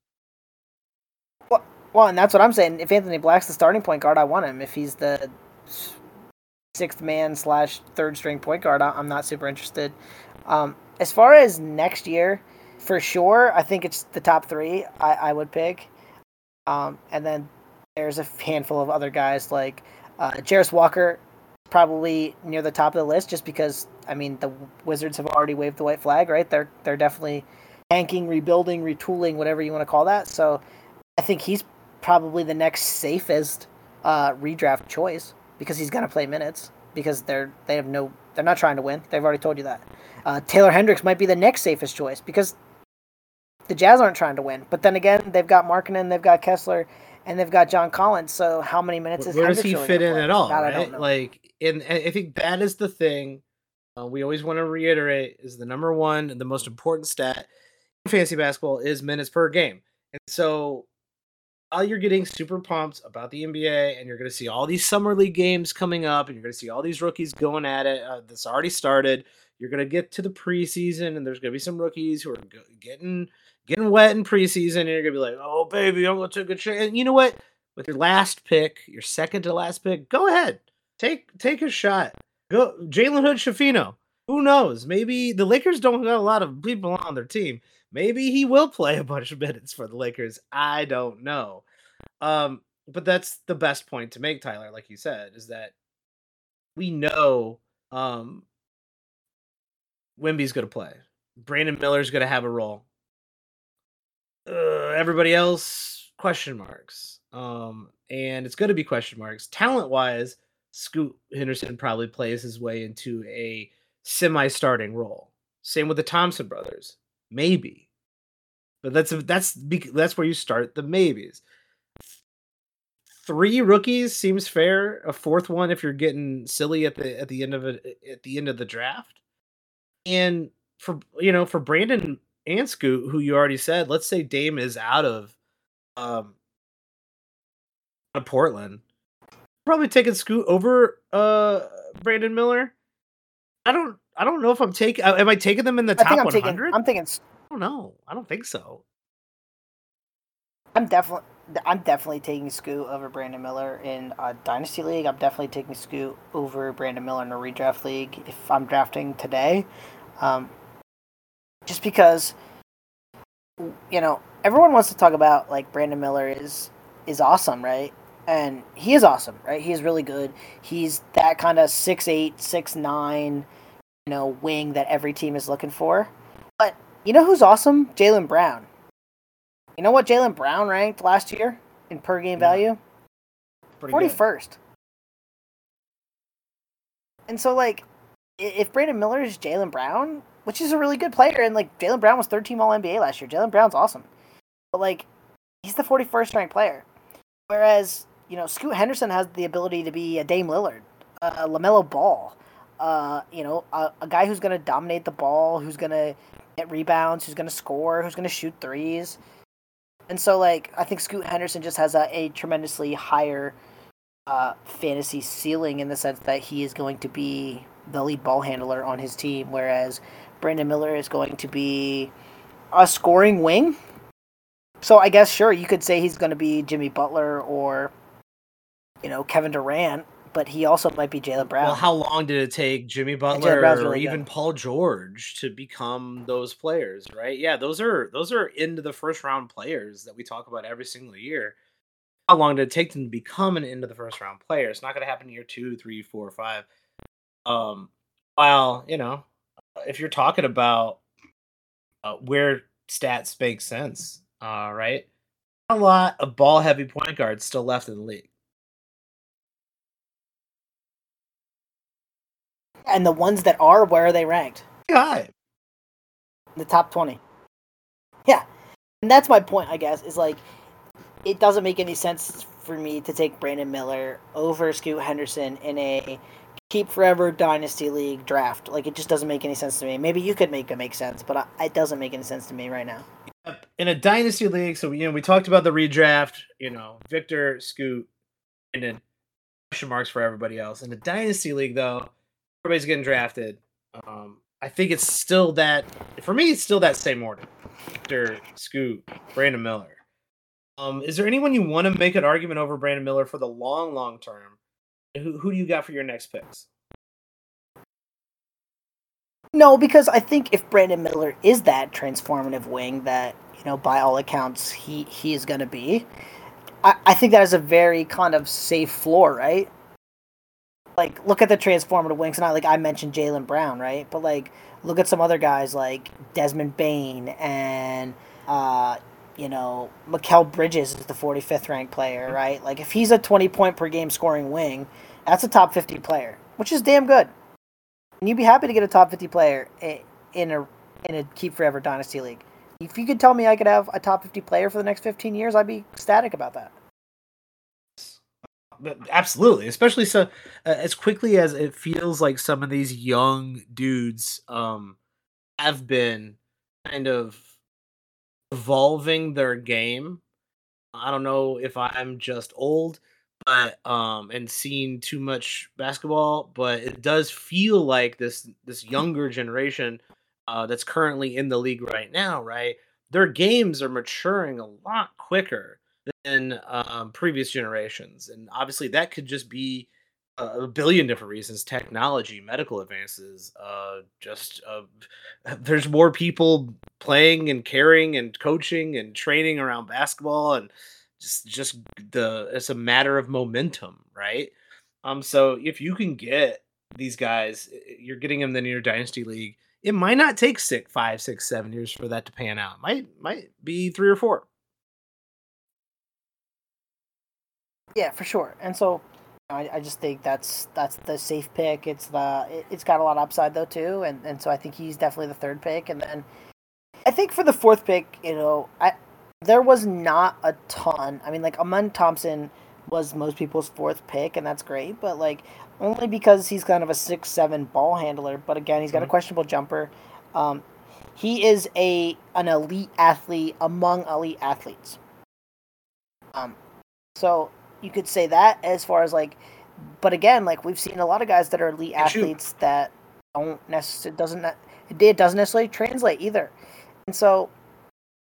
Well, well, and that's what I'm saying. If Anthony Black's the starting point guard, I want him. If he's the sixth man slash third string point guard, I'm not super interested. Um, as far as next year, for sure, I think it's the top three I, I would pick. Um, and then there's a handful of other guys like uh, Jarace Walker, probably near the top of the list, just because I mean the Wizards have already waved the white flag, right? They're they're definitely tanking, rebuilding, retooling, whatever you want to call that. So I think he's probably the next safest uh, redraft choice because he's going to play minutes because they're they have no they're not trying to win. They've already told you that. Uh, Taylor Hendricks might be the next safest choice because the Jazz aren't trying to win. But then again, they've got Markkanen, they've got Kessler, and they've got John Collins. So how many minutes is where does he fit in at all? Right? Like, and, and I think that is the thing uh, we always want to reiterate is the number one and the most important stat in fantasy basketball is minutes per game. And so while you're getting super pumped about the NBA and you're going to see all these summer league games coming up and you're going to see all these rookies going at it uh, that's already started, you're going to get to the preseason and there's going to be some rookies who are getting getting wet in preseason and you're going to be like, "Oh baby, I'm going to take a chance." And you know what? With your last pick, your second to last pick, go ahead. Take take a shot. Go Jalen Hood Schifino. Who knows? Maybe the Lakers don't got a lot of people on their team. Maybe he will play a bunch of minutes for the Lakers. I don't know. Um, but that's the best point to make, Tyler, like you said, is that we know um Wemby's gonna play. Brandon Miller's gonna have a role. Uh, everybody else, question marks. Um, and it's gonna be question marks. Talent wise, Scoot Henderson probably plays his way into a semi-starting role. Same with the Thompson brothers, maybe, but that's that's that's where you start the maybes. Three rookies seems fair. A fourth one if you're getting silly at the at the end of it at the end of the draft. And for you know for Brandon and Scoot, who you already said, let's say Dame is out of um out of Portland probably taking Scoot over uh Brandon Miller. I don't I don't know if I'm taking uh, am I taking them in the top 100? Taking, I'm thinking I don't know. I don't think so. I'm definitely I'm definitely taking Scoot over Brandon Miller in a dynasty league. I'm definitely taking Scoot over Brandon Miller in a redraft league if I'm drafting today. Um, just because you know everyone wants to talk about like Brandon Miller is is awesome, right? and he is awesome, right? He is really good. He's that kind of six eight, six nine, you know, wing that every team is looking for. But you know who's awesome? Jaylen Brown. You know what Jaylen Brown ranked last year in per game value? Forty first. And so, like, if Brandon Miller is Jaylen Brown, which is a really good player, and like Jaylen Brown was third team All NBA last year. Jaylen Brown's awesome, but like, he's the forty first ranked player. Whereas you know, Scoot Henderson has the ability to be a Dame Lillard, a LaMelo Ball, uh, you know, a, a guy who's going to dominate the ball, who's going to get rebounds, who's going to score, who's going to shoot threes. And so, like, I think Scoot Henderson just has a, a tremendously higher uh, fantasy ceiling in the sense that he is going to be the lead ball handler on his team, whereas Brandon Miller is going to be a scoring wing. So I guess sure you could say he's going to be Jimmy Butler or you know, Kevin Durant, but he also might be Jaylen Brown. Well, how long did it take Jimmy Butler really or even good. Paul George to become those players, right? Yeah, those are those are into the first round players that we talk about every single year. How long did it take them to become an into the first round player? It's not going to happen in year two, three, four, five. Um, while you know, if you're talking about uh, where stats make sense, uh, right? A lot of ball heavy point guards still left in the league. And the ones that are, where are they ranked? High. The top 20. Yeah. And that's my point, I guess, is like, it doesn't make any sense for me to take Brandon Miller over Scoot Henderson in a keep forever dynasty league draft. Like, it just doesn't make any sense to me. Maybe you could make it make sense, but it doesn't make any sense to me right now. In a dynasty league, so, you know, we talked about the redraft, you know, Victor, Scoot, and then question marks for everybody else. In the dynasty league, though, everybody's getting drafted. Um, I think it's still that for me. It's still that same order: Victor, Scoot, Brandon Miller. Um, is there anyone you want to make an argument over Brandon Miller for the long, long term? Who who do you got for your next picks? No, because I think if Brandon Miller is that transformative wing that you know, by all accounts, he he is going to be, I, I think that is a very kind of safe floor, right? like look at the transformative wings. Not like I mentioned Jaylen Brown, right? But like look at some other guys like Desmond Bane and uh, you know Mikal Bridges is the 45th ranked player, mm-hmm. right? Like if he's a 20 point per game scoring wing, that's a top 50 player, which is damn good. And you'd be happy to get a top 50 player in a in a keep forever dynasty league. If you could tell me I could have a top 50 player for the next 15 years, I'd be ecstatic about that absolutely especially so uh, as quickly as it feels like some of these young dudes um have been kind of evolving their game. I don't know if i'm just old but um and seeing too much basketball but it does feel like this this younger generation uh that's currently in the league right now right their games are maturing a lot quicker than um, previous generations, and obviously that could just be a billion different reasons: technology, medical advances, uh, just uh, there's more people playing and caring and coaching and training around basketball, and just just the it's a matter of momentum, right? Um, so if you can get these guys, you're getting them in your dynasty league. It might not take six, five, six, seven years for that to pan out. Might might be three or four. Yeah, for sure. And so I, I just think that's that's the safe pick. It's the it, has got a lot of upside though too, and and so I think he's definitely the third pick. And then I think for the fourth pick, you know, I there was not a ton. I mean, like Amen Thompson was most people's fourth pick, and that's great. But like only because he's kind of a six seven ball handler. But again, he's got mm-hmm. a questionable jumper. Um, he is a an elite athlete among elite athletes. Um, so you could say that as far as like, but again, like we've seen a lot of guys that are elite athletes that don't necessarily doesn't it doesn't necessarily translate either, and so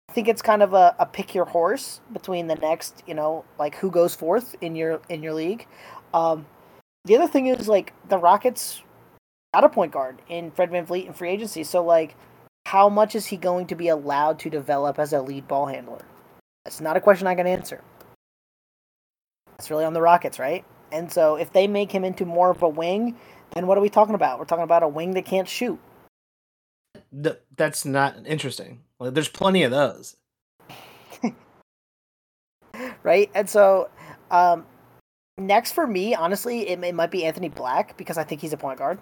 I think it's kind of a, a pick your horse between the next, you know, like who goes fourth in your in your league. Um, the other thing is like the Rockets got a point guard in Fred Van VanVleet in free agency, so like how much is he going to be allowed to develop as a lead ball handler? That's not a question I can answer. It's really on the Rockets, right? And so if they make him into more of a wing, then what are we talking about? We're talking about a wing that can't shoot. that's not interesting. there's plenty of those. right? And so um, next for me, honestly, it, it might be Anthony Black because I think he's a point guard.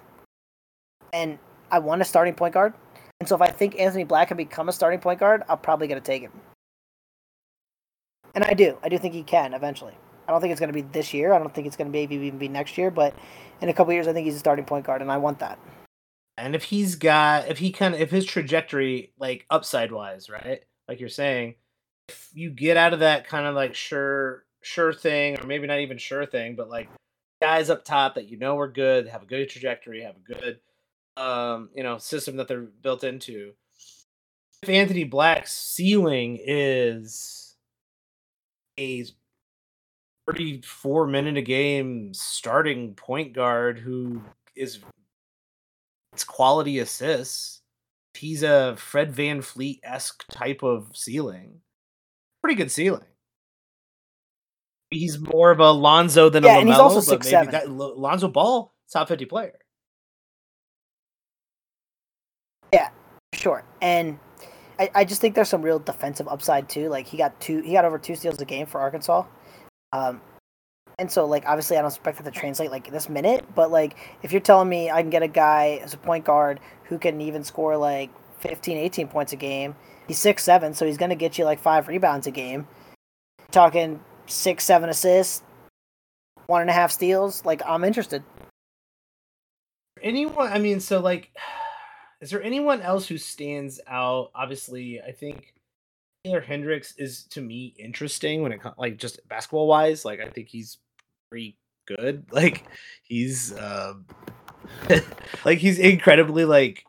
And I want a starting point guard. And so if I think Anthony Black can become a starting point guard, I'm probably going to take him. And I do. I do think he can eventually. I don't think it's going to be this year. I don't think it's going to maybe even be next year. But in a couple years, I think he's a starting point guard, and I want that. And if he's got, if he kind of, if his trajectory, like upside wise, right, like you're saying, if you get out of that kind of like sure, sure thing, or maybe not even sure thing, but like guys up top that you know are good, have a good trajectory, have a good, um, you know, system that they're built into. If Anthony Black's ceiling is a 34 minute a game starting point guard who is it's quality assists. He's a Fred VanVleet esque type of ceiling. Pretty good ceiling. He's more of a Lonzo than Yeah, a and he's also but 6'7". maybe that Lonzo Ball, top 50 player. Yeah, sure, and I, I just think there's some real defensive upside too. Like he got two, he got over two steals a game for Arkansas, um, and so like obviously I don't expect that to translate like this minute, but like if you're telling me I can get a guy as a point guard who can even score like 15, 18 points a game, he's six seven, so he's gonna get you like five rebounds a game. Talking six, seven assists, one and a half steals. Like I'm interested. anyone i mean so like is there anyone else who stands out obviously i think taylor hendricks is to me interesting when it comes like just basketball wise like i think he's pretty good like he's um like he's incredibly like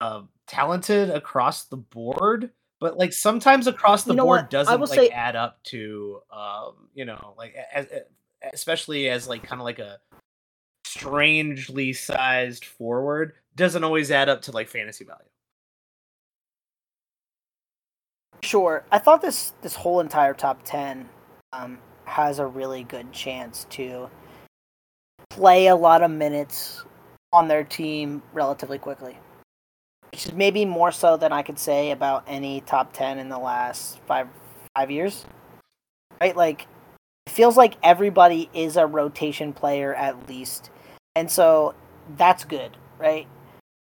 um talented across the board but like sometimes across the You know board what? Doesn't will like say- add up to um you know like as, especially as like kind of like a strangely sized forward doesn't always add up to like fantasy value. Sure. I thought this this whole entire top ten um, has a really good chance to play a lot of minutes on their team relatively quickly, which is maybe more so than I could say about any top ten in the last five five years. Right? Like, it feels like everybody is a rotation player at least, and so that's good, right?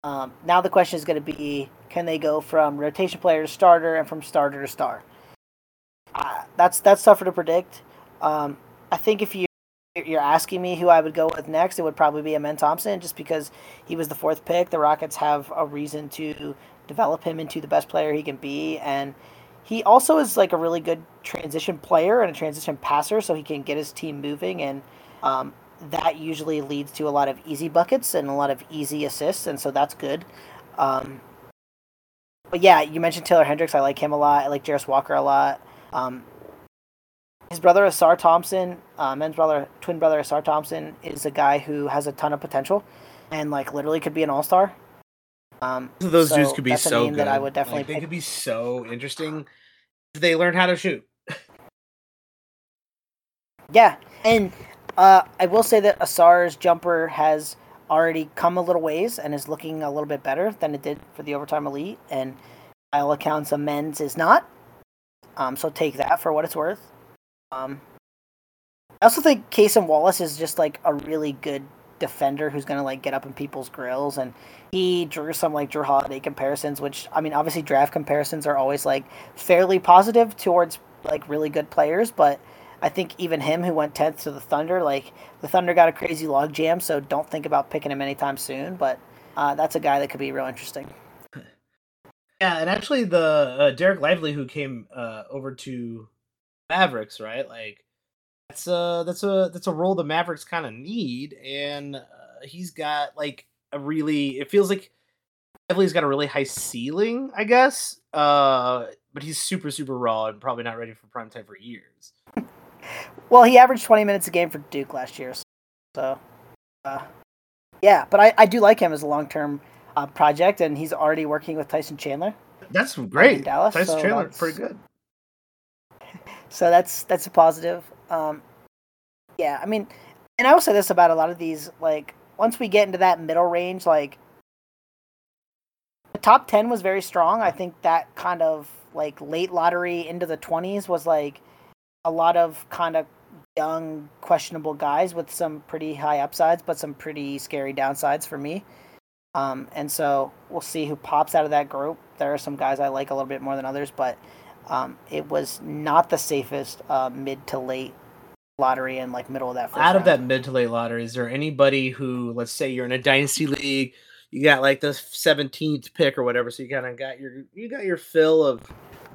Um, now the question is going to be, can they go from rotation player to starter and from starter to star? Uh, that's that's tougher to predict. Um, I think if you you're asking me who I would go with next, it would probably be Amen Thompson, just because he was the fourth pick. The Rockets have a reason to develop him into the best player he can be, and he also is like a really good transition player and a transition passer, so he can get his team moving, and um, that usually leads to a lot of easy buckets and a lot of easy assists, and so that's good. Um, but yeah, you mentioned Taylor Hendricks. I like him a lot. I like Jarace Walker a lot. Um, his brother Ausar Thompson, uh, men's brother, twin brother Ausar Thompson, is a guy who has a ton of potential, and like literally could be an all star. Um, those dudes could be so good. that I would definitely Like, they pick. could be so interesting if they learn how to shoot. Yeah, and uh, I will say that Ausar's jumper has already come a little ways and is looking a little bit better than it did for the overtime elite, and by all accounts, Amen's is not. Um, so take that for what it's worth. Um, I also think Kason Wallace is just like a really good defender who's gonna like get up in people's grills, and he drew some like Jrue Holiday comparisons, which I mean, obviously draft comparisons are always like fairly positive towards like really good players, but I think even him who went tenth to the Thunder, like the Thunder got a crazy log jam, so don't think about picking him anytime soon. But uh, that's a guy that could be real interesting. Yeah, and actually, the uh, Dereck Lively who came uh, over to Mavericks, right? Like that's a that's a that's a role the Mavericks kind of need, and uh, he's got like a really. It feels like Lively's got a really high ceiling, I guess. Uh, but he's super super raw and probably not ready for prime time for years. Well, he averaged twenty minutes a game for Duke last year, so uh, yeah. But I, I do like him as a long term uh, project, and he's already working with Tyson Chandler. That's great. Dallas, Tyson so Chandler, pretty good. So that's that's a positive. Um, yeah, I mean, and I will say this about a lot of these. Like once we get into that middle range, like the top ten was very strong. I think that kind of like late lottery into the twenties was like a lot of kind of young questionable guys with some pretty high upsides, but some pretty scary downsides for me. Um, and so we'll see who pops out of that group. There are some guys I like a little bit more than others, but um, it was not the safest uh, mid to late lottery and like middle of that first Out of round. that mid to late lottery, is there anybody who, let's say, you're in a dynasty league, you got like the 17th pick or whatever, so you kind of got your you got your fill of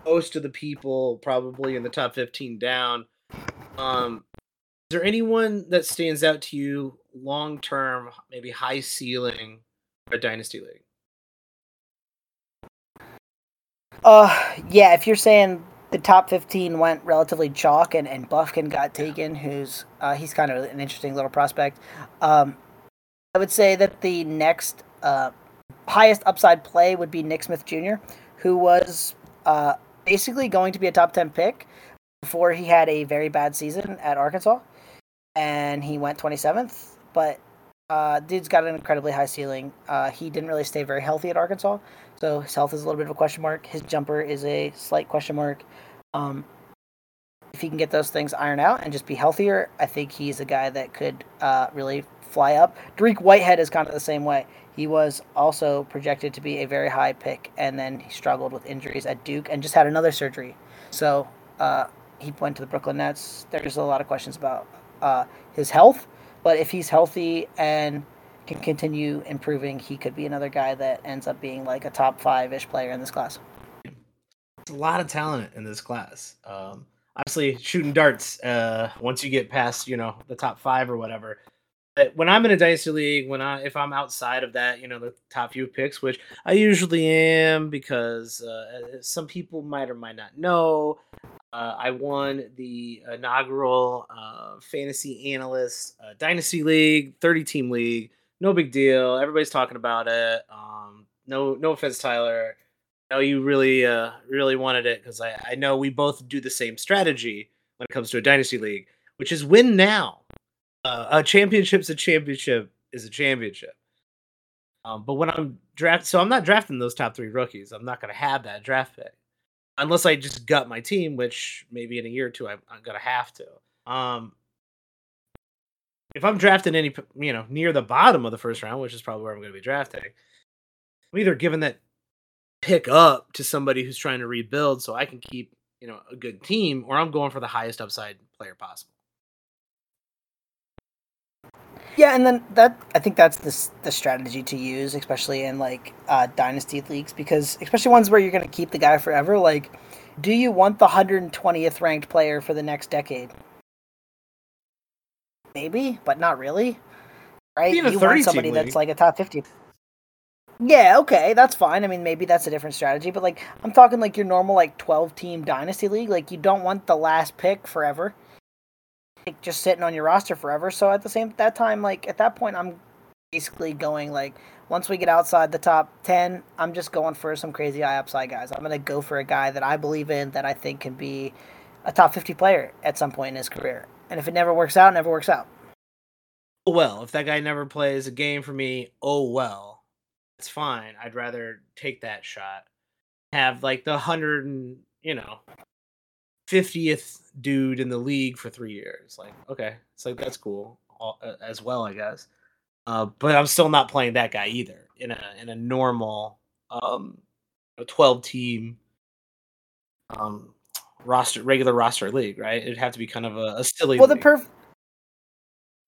most of the people probably in the top 15 down. Um, is there anyone that stands out to you long term, maybe high ceiling, a dynasty league? Uh, yeah. If you're saying the top 15 went relatively chalk, and, and Bufkin got taken, who's uh, he's kind of an interesting little prospect. Um, I would say that the next uh, highest upside play would be Nick Smith Jr., who was uh, basically going to be a top 10 pick before he had a very bad season at Arkansas, and he went 27th. But uh, dude's got an incredibly high ceiling. Uh, he didn't really stay very healthy at Arkansas, so his health is a little bit of a question mark. His jumper is a slight question mark. Um, if he can get those things ironed out and just be healthier, I think he's a guy that could uh, really fly up. Dariq Whitehead is kind of the same way. He was also projected to be a very high pick, and then he struggled with injuries at Duke and just had another surgery. So uh, he went to the Brooklyn Nets. There's a lot of questions about uh, his health, but if he's healthy and can continue improving, he could be another guy that ends up being like a top five ish player in this class There's a lot of talent in this class. Um, obviously, shooting darts. Uh, once you get past, you know, the top five or whatever. But when I'm in a dynasty league, when I if I'm outside of that, you know, the top few picks, which I usually am, because uh, some people might or might not know, uh, I won the inaugural uh, fantasy analyst uh, dynasty league, 30 team league. No big deal. Everybody's talking about it. Um, no, no offense, Tyler know you really uh really wanted it because I, I know we both do the same strategy when it comes to a dynasty league, which is win now. Uh, a championship's a championship is a championship. Um, but when I'm draft, so I'm not drafting those top three rookies. I'm not going to have that draft pick unless I just gut my team, which maybe in a year or two I, I'm going to have to. Um, if I'm drafting any, you know, near the bottom of the first round, which is probably where I'm going to be drafting, I'm either giving that pick up to somebody who's trying to rebuild so I can keep, you know, a good team or I'm going for the highest upside player possible. Yeah, and then that I think that's the the strategy to use, especially in like uh, dynasty leagues, because especially ones where you're going to keep the guy forever. Like, do you want the 120th ranked player for the next decade? Maybe, but not really. Right? You want somebody that's like a top 50. Yeah, okay, that's fine. I mean, maybe that's a different strategy, but like I'm talking like your normal like 12 team dynasty league, like you don't want the last pick forever. Like just sitting on your roster forever. So at the same that time like at that point I'm basically going like once we get outside the top 10, I'm just going for some crazy high upside guys. I'm going to go for a guy that I believe in that I think can be a top 50 player at some point in his career. And if it never works out, never works out. Oh well, if that guy never plays a game for me, oh well it's fine. I'd rather take that shot. Have like the hundred and you know fiftieth dude in the league for three years. Like, okay, it's like that's cool as well, I guess. Uh, but I'm still not playing that guy either in a in a normal um, a twelve team um roster regular roster league, right? It'd have to be kind of a, a silly. Well, league. the perf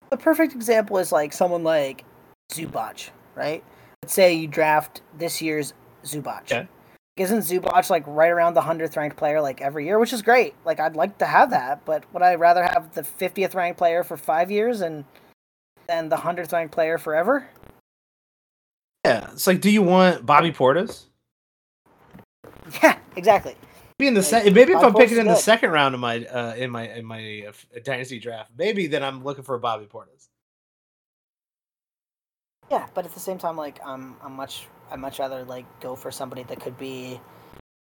the perfect example is like someone like Zubac, right? let's say you draft this year's Zubac. Okay. Isn't Zubac like right around the hundredth ranked player like every year, which is great. Like I'd like to have that, but would I rather have the fiftieth ranked player for five years and than the hundredth ranked player forever? Yeah, it's like, do you want Bobby Portis? Yeah, exactly. Maybe in the like, se- maybe if I'm picking in good. the second round of my uh, in my in my uh, dynasty draft, maybe then I'm looking for Bobby Portis. Yeah, but at the same time, like I'm, I'm much, I much rather like go for somebody that could be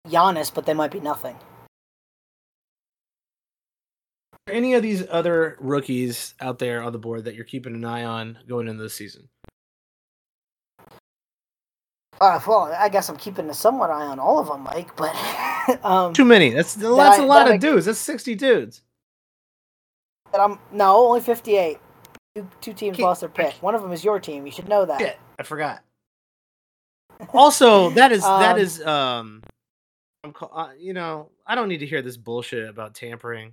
Giannis, but they might be nothing. Any of these other rookies out there on the board that you're keeping an eye on going into the season? Uh, well, I guess I'm keeping a somewhat eye on all of them, Mike. But um, too many. That's that's that a lot of I, dudes. That's sixty dudes. That I'm no only fifty eight. Two, two teams lost their pick. One of them is your team. You should know that. I forgot. Also, that is um, that is um, I'm uh, you know I don't need to hear this bullshit about tampering,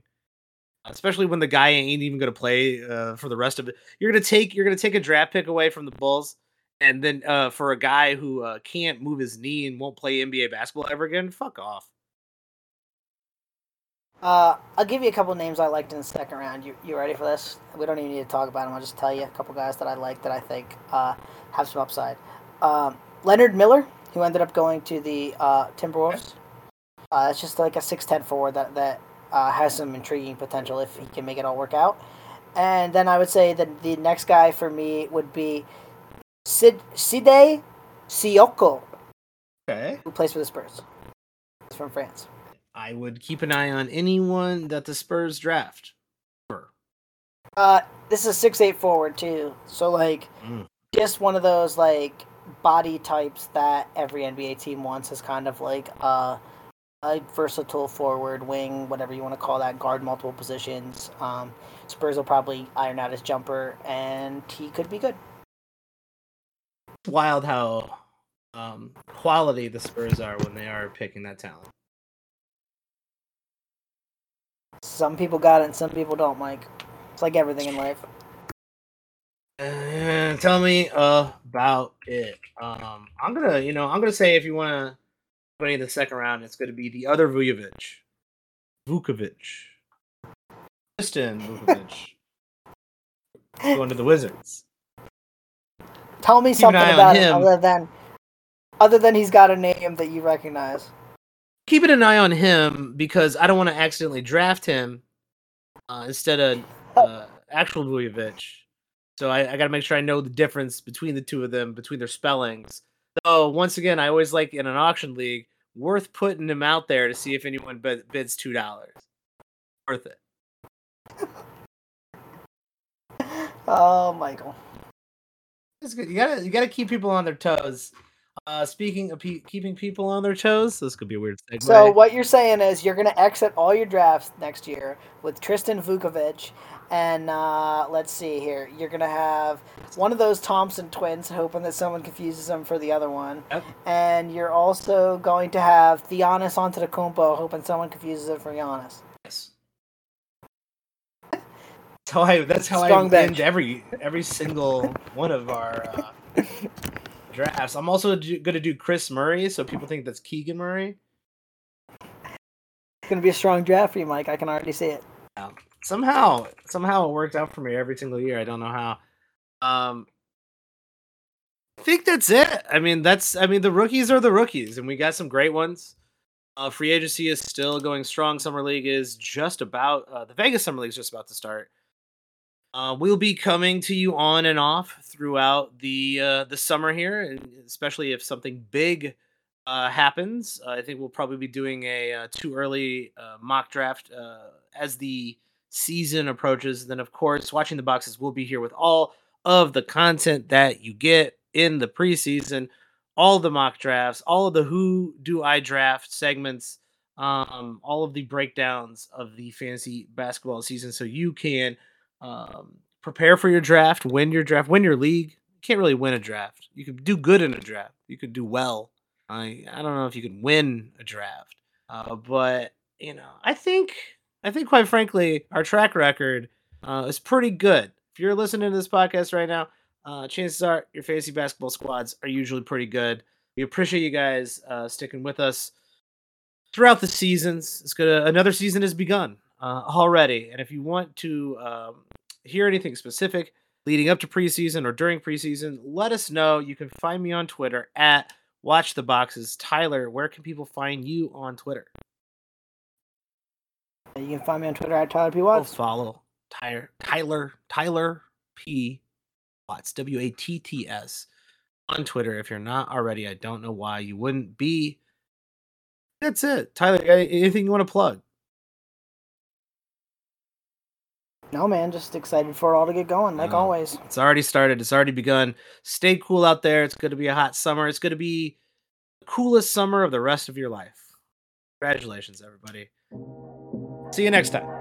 especially when the guy ain't even gonna play uh, for the rest of it. You're gonna take you're gonna take a draft pick away from the Bulls, and then uh, for a guy who uh, can't move his knee and won't play NBA basketball ever again, fuck off. Uh, I'll give you a couple names I liked in the second round. You you ready for this? We don't even need to talk about them. I'll just tell you a couple guys that I like that I think uh, have some upside. Um, Leonard Miller, who ended up going to the uh, Timberwolves. Uh, it's just like a six ten forward that that uh, has some intriguing potential if he can make it all work out. And then I would say that the next guy for me would be Sid Sidy Cissoko, Okay. who plays for the Spurs. He's from France. I would keep an eye on anyone that the Spurs draft. Uh, this is a six eight forward too, so like Mm. just one of those like body types that every NBA team wants is kind of like uh, a versatile forward, wing, whatever you want to call that, guard multiple positions. Um, Spurs will probably iron out his jumper, and he could be good. Wild how um, quality the Spurs are when they are picking that talent. Some people got it, and some people don't, Mike. It's like everything in life. Uh, tell me about it. Um, I'm gonna, you know, I'm gonna say if you want to play in the second round, it's gonna be the other Vucevic, Vukcevic, Tristan Vukcevic, going to the Wizards. Tell me Keep something about him him. other than other than he's got a name that you recognize. Keeping an eye on him because I don't want to accidentally draft him uh, instead of uh, actual Vucevic. So I, I got to make sure I know the difference between the two of them, between their spellings. So once again, I always like in an auction league, worth putting him out there to see if anyone bid, bids two dollars. Worth it. Oh, Michael. It's good. You gotta you gotta keep people on their toes. Uh, speaking of pe- keeping people on their toes, this could be a weird segue. So what you're saying is you're going to exit all your drafts next year with Tristan Vukcevic, and uh, let's see here, you're going to have one of those Thompson twins, hoping that someone confuses them for the other one, Yep. and you're also going to have Giannis Antetokounmpo, hoping someone confuses it for Giannis. Yes. That's how I. That's how Strong I bench. end every every single one of our uh, drafts. I'm also gonna do Kris Murray, so people think that's Keegan Murray. It's going to be a strong draft for you, Mike. I can already see it. Somehow, somehow it worked out for me every single year. I don't know how. Um, I think that's it. I mean, that's. I mean, the rookies are the rookies, and we got some great ones. Uh, free agency is still going strong. Summer league is just about. Uh, the Vegas summer league is just about to start. Uh, we'll be coming to you on and off throughout the uh, the summer here, especially if something big uh, happens. I think we'll probably be doing a uh, too early uh, mock draft uh, as the season approaches. Then, of course, watching the boxes will be here with all of the content that you get in the preseason, all the mock drafts, all of the who do I draft segments, um, all of the breakdowns of the fantasy basketball season, so you can um, prepare for your draft, win your draft, win your league. You can't really win a draft. You could do good in a draft. You could do well. I I don't know if you can win a draft, uh, but you know I think I think quite frankly our track record uh, is pretty good. If you're listening to this podcast right now, uh, chances are your fantasy basketball squads are usually pretty good. We appreciate you guys uh, sticking with us throughout the seasons. It's gonna another season has begun uh, already, and if you want to um, hear anything specific leading up to preseason or during preseason, let us know. You can find me on Twitter at Watch the Boxes. Tyler, where can people find you on Twitter? You can find me on Twitter at Tyler P. Go Watts. follow Tyler Tyler Tyler P Watts W A T T S on Twitter. If you're not already, I don't know why you wouldn't be. That's it, Tyler. Anything you want to plug? No, man, just excited for it all to get going, like Oh. always. It's already started. It's already begun. Stay cool out there. It's going to be a hot summer. It's going to be the coolest summer of the rest of your life. Congratulations, everybody. See you next time.